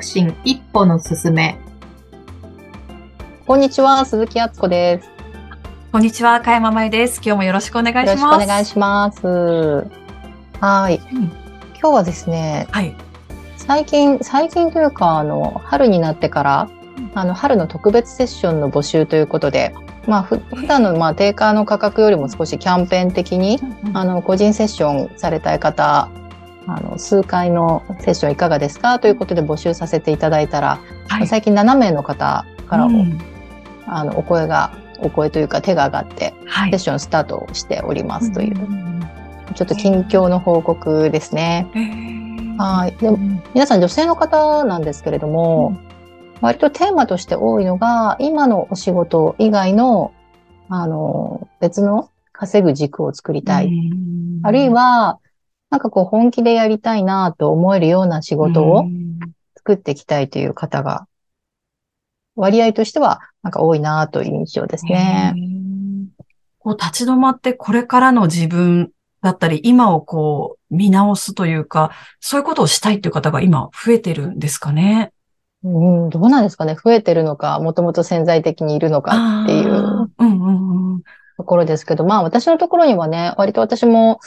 促進一歩の進め。こんにちは、鈴木敦子です。こんにちは、かやままゆです。今日もよろしくお願いします。よろしくお願いします。はい、うん今日はですね、はい。最近、最近というか、あの、春になってから、あの、春の特別セッションの募集ということで、まあ、ふ普段の、まあ、定価の価格よりも少しキャンペーン的に、あの、個人セッションされたい方、あの、数回のセッションいかがですか？ということで募集させていただいたら、はい。最近7名の方からお,、うんあのお声が、お声というか手が上がって、はいセッ。ションスタートしておりますという、んちょっと近況の報告ですね。へーはい。でも、皆さん女性の方なんですけれども、割とテーマとして多いのが、今のお仕事以外の、あの、別の稼ぐ軸を作りたい。うんあるいは、なんかこう本気でやりたいなと思えるような仕事をうん作っていきたいという方が、割合としてはなんか多いなという印象ですね。こう立ち止まってこれからの自分だったり、今をこう見直すというか、そういうことをしたいっていう方が今増えてるんですかね？うん、どうなんですかね増えてるのか、もともと潜在的にいるのかっていう。あーうんうんうん。ところですけど、まあ私のところにはね、割と私も、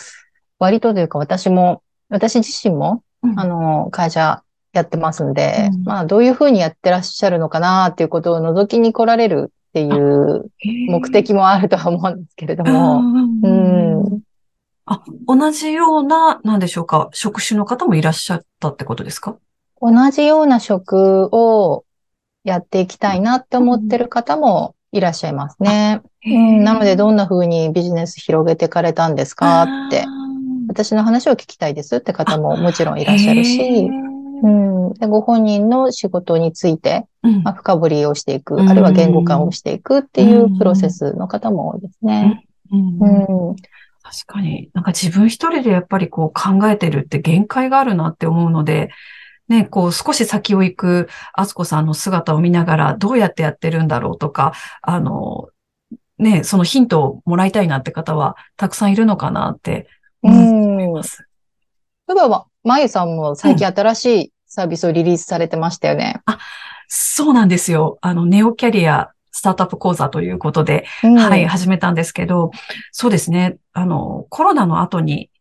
割とというか私も、私自身も、うん。あの、会社やってますんで、うん。まあどういうふうにやってらっしゃるのかなっていうことを覗きに来られるっていう目的もあるとは思うんですけれども、ううん。ん。あ、同じような、なんでしょうか、職種の方もいらっしゃったってことですか？同じような職をやっていきたいなって思ってる方もいらっしゃいますね。うん、なのでどんな風にビジネス広げていかれたんですかって、私の話を聞きたいですって方ももちろんいらっしゃるし、うん、でご本人の仕事について、うん。まあ、深掘りをしていく、うん。あるいは言語化をしていくっていうプロセスの方も多いですね。うん。うん、確かに。なんか自分一人でやっぱりこう考えてるって限界があるなって思うので、ね、こう少し先を行くあつこさんの姿を見ながらどうやってやってるんだろうとか、あの、ね、そのヒントをもらいたいなって方はたくさんいるのかなって思います。例えば、まゆさんも最近新しいサービスをリリースされてましたよね。そうなんですよ。あの、ネオキャリアスタートアップ講座ということで、うんはい、始めたんですけど、そうですね。あの、コロナの後に、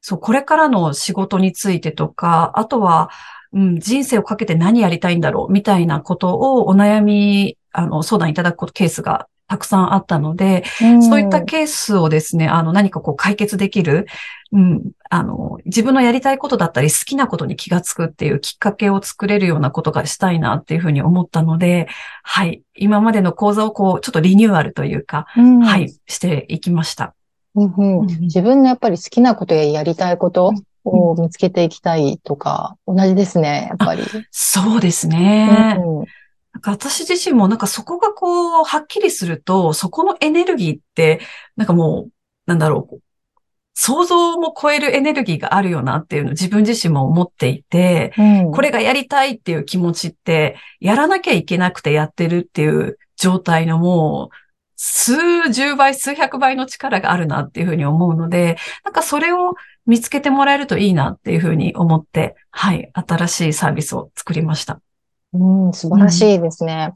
そう、これからの仕事についてとか、あとは、うん、人生をかけて何やりたいんだろう、みたいなことをお悩み、あの、相談いただくケースがたくさんあったので、うん。そういったケースをですね、あの、何かこう解決できる、うん、あの、自分のやりたいことだったり好きなことに気がつくっていうきっかけを作れるようなことがしたいなっていうふうに思ったので、はい、今までの講座をこう、ちょっとリニューアルというか、うん。はい、していきました。うんうん。うん自分のやっぱり好きなことややりたいことを見つけていきたいとか、同じですね、やっぱり。そうですね。うんなんか私自身もなんかそこがこう、はっきりすると、そこのエネルギーって、なんかもう、なんだろう、想像も超えるエネルギーがあるよなっていうのを自分自身も思っていて、うんこれがやりたいっていう気持ちって、やらなきゃいけなくてやってるっていう状態のもう、数十倍、数百倍の力があるなっていうふうに思うので、なんかそれを見つけてもらえるといいなっていうふうに思って、はい、新しいサービスを作りました。うん、素晴らしいですね。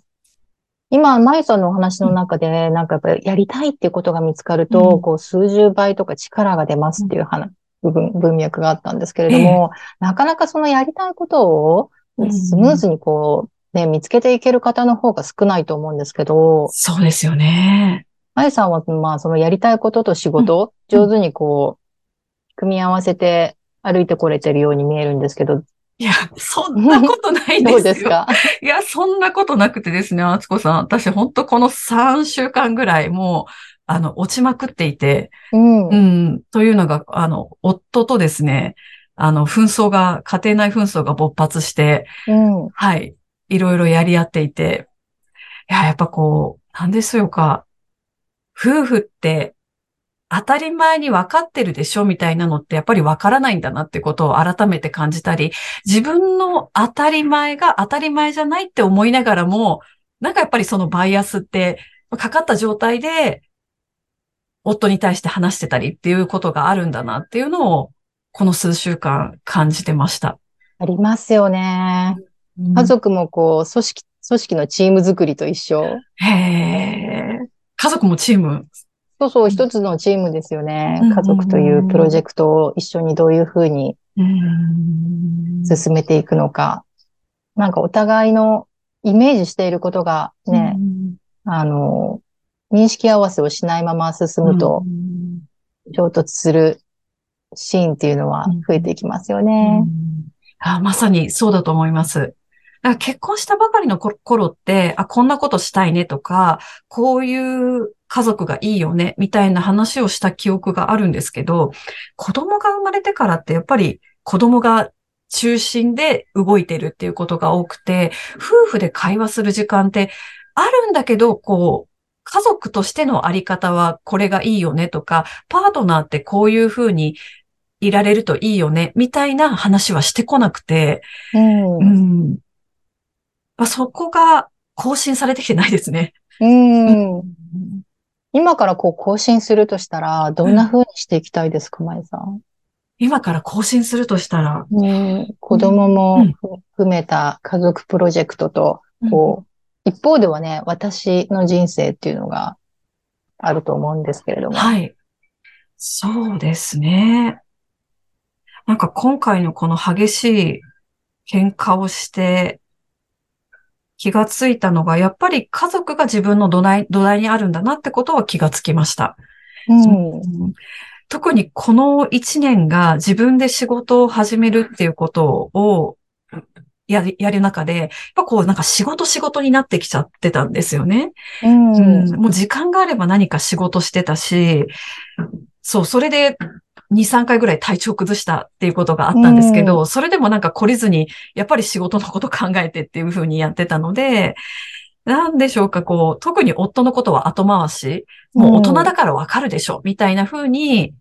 今、まゆさんのお話の中で、なんかやっぱりやりたいっていうことが見つかると、うん。こう数十倍とか力が出ますっていう話、部分、文脈があったんですけれども、なかなかそのやりたいことをうん。スムーズにこう、ね、見つけていける方の方が少ないと思うんですけど、そうですよね。まゆさんは、まあ、そのやりたいことと仕事、うん。上手にこう、組み合わせて歩いてこれてるように見えるんですけど、いや、そんなことないですよ。どうですか？いや、そんなことなくてですね、あつこさん。私、本当この3週間ぐらい、もう、あの、落ちまくっていて、うん。うん、というのが、あの、夫とですね、あの、紛争が、家庭内紛争が勃発して、うん。はい、いろいろやり合っていて、いや、やっぱこう、なんですよか、夫婦って、当たり前に分かってるでしょみたいなのってやっぱり分からないんだなってことを改めて感じたり、自分の当たり前が当たり前じゃないって思いながらも、なんかやっぱりそのバイアスって、かかった状態で、夫に対して話してたりっていうことがあるんだなっていうのを、この数週間感じてました。ありますよね。家族もこう、組織、組織のチーム作りと一緒。へえ。家族もチーム。そうそう、一つのチームですよね。うん家族というプロジェクトを一緒にどういうふうにうん進めていくのか。なんかお互いのイメージしていることがね、あの、認識合わせをしないまま進むとうん衝突するシーンっていうのは増えていきますようね。んあまさにそうだと思います。だから結婚したばかりのこ頃って、あ、こんなことしたいねとか、こういう家族がいいよね、みたいな話をした記憶があるんですけど、子供が生まれてからってやっぱり子供が中心で動いてるっていうことが多くて、夫婦で会話する時間ってあるんだけど、こう、家族としてのあり方はこれがいいよねとか、パートナーってこういうふうにいられるといいよね、みたいな話はしてこなくて、うん。ううん。ん。まあ、そこが更新されてきてないですね。今からこう更新するとしたら、どんな風にしていきたいですか、まえさん？今から更新するとしたら、うん、子供も含めた家族プロジェクトと、こう、一方ではね、私の人生っていうのがあると思うんですけれども。はい。そうですね。なんか今回のこの激しい喧嘩をして気がついたのが、やっぱり家族が自分の土台、土台にあるんだなってことは気がつきました。うん。特にこの一年が自分で仕事を始めるっていうことをやり、やる中で、やっぱこうなんか仕事仕事になってきちゃってたんですよね。うん。うんもう時間があれば何か仕事してたし、そう、それで2、3回ぐらい体調崩したっていうことがあったんですけど、それでもなんか懲りずに、やっぱり仕事のこと考えてっていう風にやってたので、なんでしょうか、こう、特に夫のことは後回し、もう大人だからわかるでしょ、みたいな風に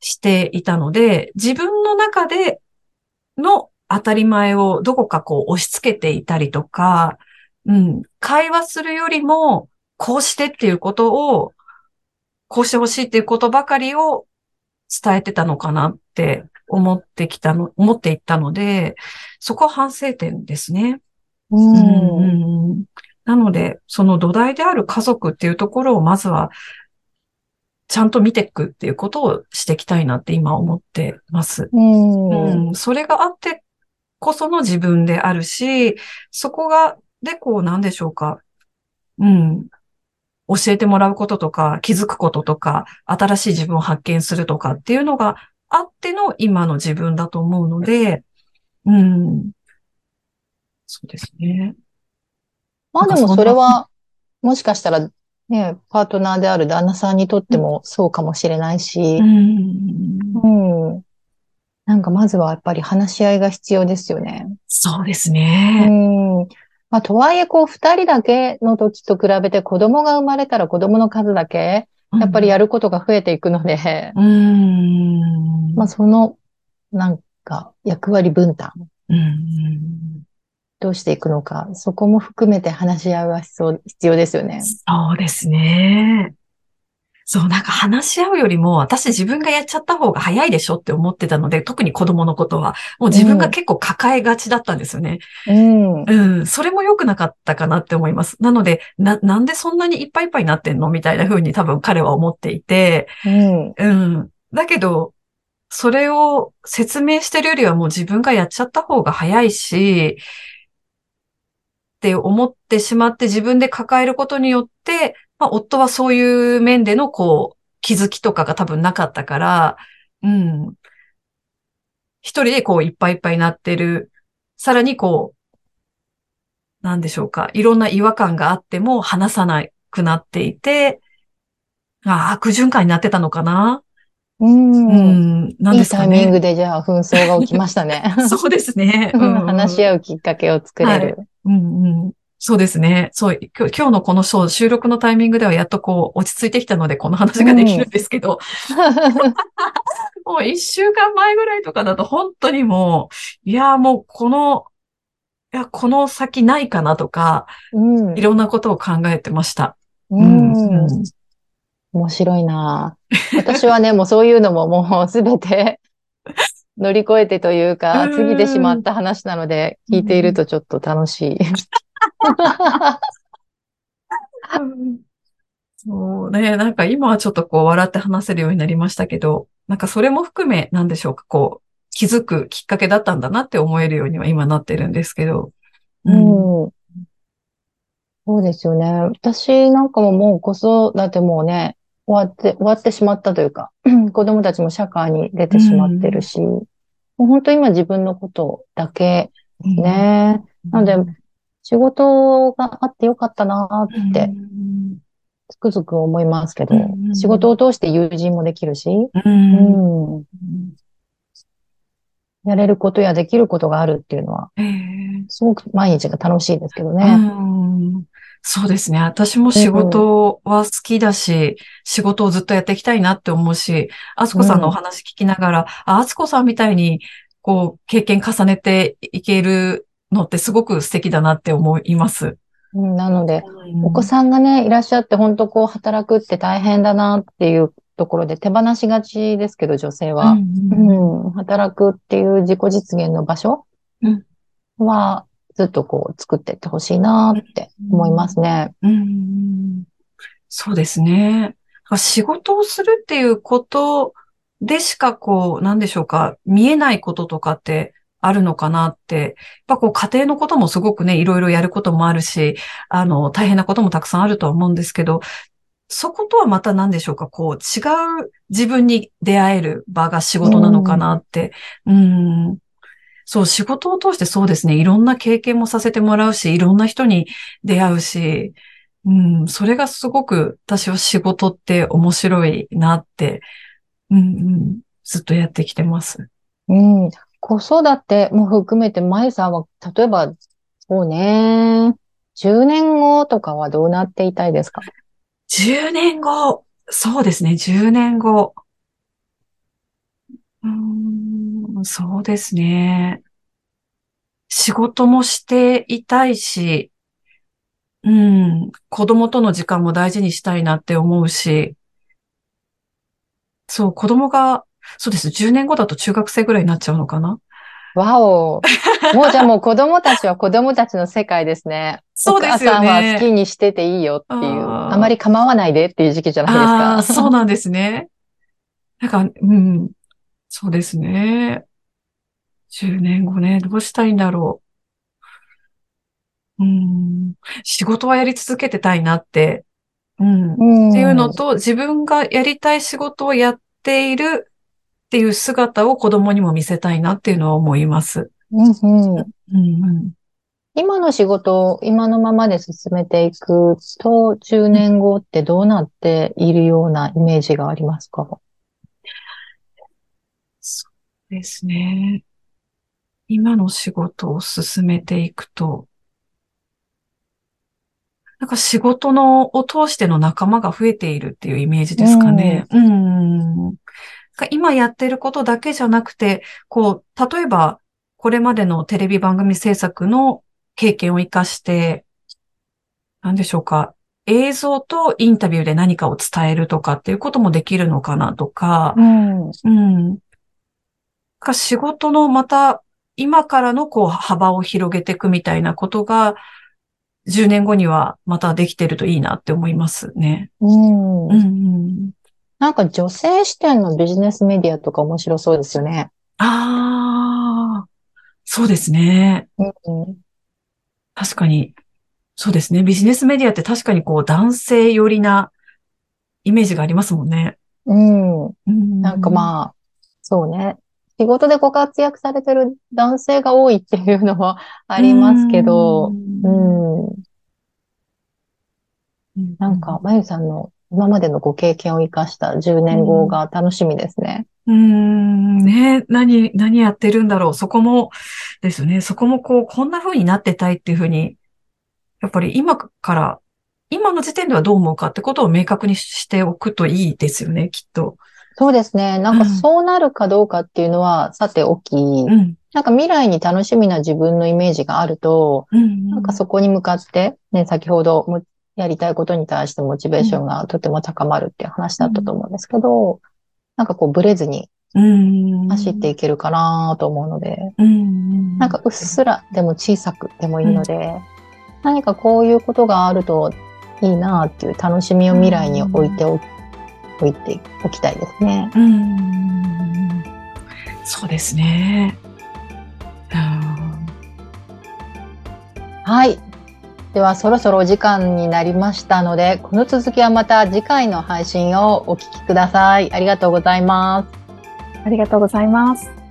していたので、自分の中での当たり前をどこかこう押し付けていたりとか、うん、会話するよりも、こうしてっていうことを、こうしてほしいっていうことばかりを伝えてたのかなって思ってきたの、思っていったので、そこは反省点ですね。うん。うんなので、その土台である家族っていうところをまずは、ちゃんと見ていくっていうことをしていきたいなって今思ってます。うん。うん、それがあってこその自分であるし、そこが、で、こう、なんでしょうか。うん。教えてもらうこととか、気づくこととか、新しい自分を発見するとかっていうのがあっての今の自分だと思うので、うん。そうですね。まあでもそれは、もしかしたら、ね、パートナーである旦那さんにとってもそうかもしれないしう、ん。うん。なんかまずはやっぱり話し合いが必要ですよね。そうですうね。ん。まあ、とはいえ、こう、二人だけの時と比べて子供が生まれたら子供の数だけ、やっぱりやることが増えていくので、うん。まあ、その、なんか、役割分担、うん。どうしていくのか、そこも含めて話し合いは必要、必要ですよね。そうですね。そう、なんか話し合うよりも、私自分がやっちゃった方が早いでしょって思ってたので、特に子供のことは、もう自分が結構抱えがちだったんですよね。うん。うん、それも良くなかったかなって思います。なので、な、なんでそんなにいっぱいいっぱいになってんのみたいな風に多分彼は思っていて、うん。うん。だけど、それを説明してるよりはもう自分がやっちゃった方が早いし、って思ってしまって自分で抱えることによって、まあ、夫はそういう面でのこう、気づきとかが多分なかったから、うん。一人でこういっぱいいっぱいになってる。さらにこう、なんでしょうか。いろんな違和感があっても話さなくなっていて、あ悪循環になってたのかなうん。うん。なんいいですかね。タイミングでじゃあ紛争が起きましたね。そうですね。話し合合うきっかけを作れる。う。うんうん。そうですね。そう、今日のこのショー収録のタイミングではやっとこう落ち着いてきたのでこの話ができるんですけど、もう一週間前ぐらいとかだと本当にもう、いや、もうこの、いや、この先ないかなとか、うんい。ろんなことを考えてました。うん。面白いな私はね、もうそういうのももうすべて 乗り越えてというか、うん過ぎてしまった話なので、聞いているとちょっと楽しい。そうね、なんか今はちょっとこう笑って話せるようになりましたけど、なんかそれも含め、なんでしょうか、こう、気づくきっかけだったんだなって思えるようには今なってるんですけど。うん。そうですよね。私なんかももう子育てもね、終わって、終わってしまったというか、子供たちも社会に出てしまってるし、もう本当今自分のことだけうんね。なので、仕事があってよかったなーってうんつくづく思いますけどうん、仕事を通して友人もできるし。やれることやできることがあるっていうのは、ええすごく毎日が楽しいですけどうね。んそうですね。私も仕事は好きだし、仕事をずっとやっていきたいなって思うし、あつこさんのお話聞きながら、あ、あつこさんみたいに、こう、経験重ねていけるのってすごく素敵だなって思います。うんなので、お子んさんがね、いらっしゃって、本当こう、働くって大変だなっていうところで手放しがちですけど、女性は。うん、働くっていう自己実現の場所うんは、ずっとこう、作っていってほしいなって思いますね。うんそうですね。仕事をするっていうことでしかこう、なんでしょうか、見えないこととかってあるのかなって。やっぱこう家庭のこともすごくね、いろいろやることもあるし、あの、大変なこともたくさんあるとは思うんですけど、そことはまた何でしょうか、こう違う自分に出会える場が仕事なのかなって。うん。そう、仕事を通してそうですね、いろんな経験もさせてもらうし、いろんな人に出会うし、うん、それがすごく私は仕事って面白いなって、うんうん、ずっとやってきてます。うん。子育ても含めて、まゆさんは、例えば、そうね、10年後とかはどうなっていたいですか？10年後、そうですね、10年後。うん、そうですね。仕事もしていたいし、うん、子供との時間も大事にしたいなって思うし、そう、子供が、そうです、10年後だと中学生ぐらいになっちゃうのかな？わお。もうじゃあもう子供たちは子供たちの世界ですね。そうですよお母さんは好ね。きにしてていいよっていう。あまり構わないでっていう時期じゃないですか。ああ、そうなんですね。なんか、うん、そうですね。10年後ね、どうしたいんだろう。うん、仕事はやり続けてたいなって、うん、っうんていうのと、自分がやりたい仕事をやっているっていう姿を子供にも見せたいなっていうのは思います。うんうんうんうん、今の仕事を今のままで進めていくと、10年後ってどうなっているようなイメージがありますか？そうですね。今の仕事を進めていくと、なんか仕事のを通しての仲間が増えているっていうイメージですかね。うん。なんか今やってることだけじゃなくて、こう、例えば、これまでのテレビ番組制作の経験を活かして、なんでしょうか。映像とインタビューで何かを伝えるとかっていうこともできるのかなとか、うん。うん。か仕事のまた今からのこう幅を広げていくみたいなことが10年後にはまたできてるといいなって思いますね。うんうんうん。なんか女性視点のビジネスメディアとか面白そうですよね。ああ、そうですね。うん確かに。そうですね。ビジネスメディアって確かにこう男性寄りなイメージがありますもんね。うん。うんなんかまあ、そうね。仕事でご活躍されてる男性が多いっていうのはありますけど、うんうん。なんか、まゆさんの今までのご経験を生かした10年後が楽しみですね。うーん、ね、何、何やってるんだろう。そこも、ですよね。そこもこう、こんな風になってたいっていう風に、やっぱり今から、今の時点ではどう思うかってことを明確にしておくといいですよね、きっと。そうですね。なんかうんそうなるかどうかっていうのはさておき、うん。なんか未来に楽しみな自分のイメージがあると、うん。なんかそこに向かって、ね、先ほどもやりたいことに対してモチベーションがとても高まるっていう話だったと思うんですけど、なんかこうブレずにうん。走っていけるかなと思うので、うん。なんかうっすらでも小さくでもいいので、何かこういうことがあるといいなっていう楽しみを未来に置いてお置いておきたいですね。うん。そうですね。うんはい。ではそろそろお時間になりましたので、この続きはまた次回の配信をお聞きください。ありがとうございます。ありがとうございます。